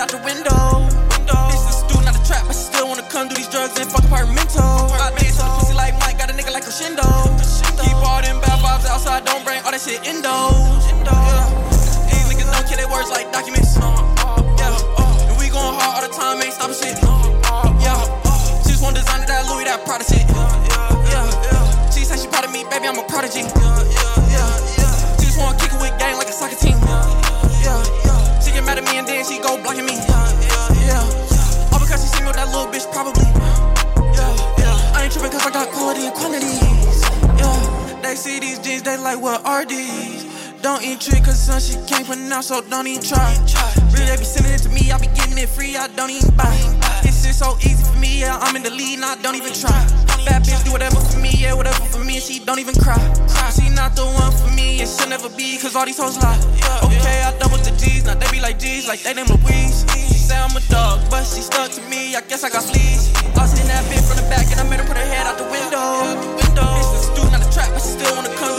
head out the window. window. This is a student, not a trap, but she still wanna come do these drugs and fuck apartmento. Apartmento. Bitch, pussy like Mike, got a nigga like crescendo. crescendo. Keep all them bad vibes outside, don't bring all that shit indo. indo. Yeah. These niggas don't kill their words like documents. Uh, uh, yeah. Uh, and we going hard all the time, ain't stopping shit. Yeah. She just wanna design that Louis, that Prada shit. Yeah. She say she proud of me, baby, I'm a prodigy. Then she go blocking me. Yeah. yeah. All because she see me with that little bitch, probably. Yeah. Yeah. I ain't tripping cause I got quality and quantities. Yeah. They see these jeans, they like, what are these? Don't eat trick cause son she can't pronounce, so don't even try. Really, they be sending it to me, I be getting it free, I don't even buy. This shit so easy for me, yeah, I'm in the lead, I don't even try. Bad bitch do whatever for me, yeah, whatever for me, and she don't even cry. She not the one for me, and she'll never be, cause all these hoes lie. Okay, I double the G's, now like they name Louise. She say I'm a dog, but she stuck to me, I guess I got fleas. I was in that bitch from the back, and I made her put her head out the window. Bitch, the stew, not a trap, but she still wanna come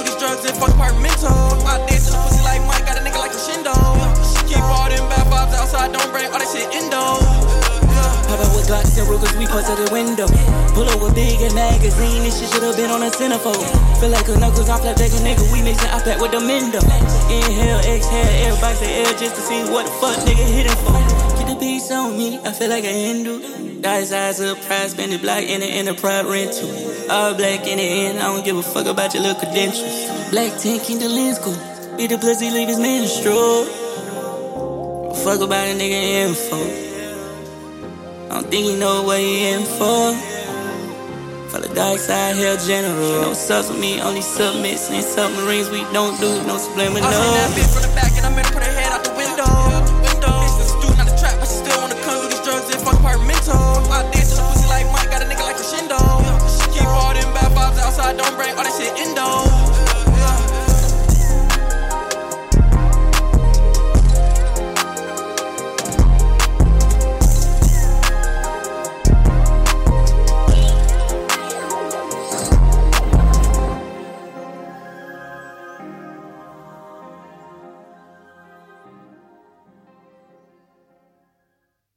point to the window. Pull with big and magazine, this shit should've been on a centerfold. Feel like a knuckles off like a nigga, we mixing iPad with the Mendo. Inhale, exhale, everybody say air just to see what the fuck nigga hitting for. Get the beats on me, I feel like a Hindu. Dice eyes up, prize, spend it black in the enterprise rental. All black in the end, I don't give a fuck about your little credentials. Black tank in the lens cool. Be the pussy, leave his man destroyed. Fuck about a nigga info. I don't think he know what he in for. For the dark side, hell general. No subs with me, only submits and submarines. We don't do no subliminal. I seen that bitch from the back and I made her put her head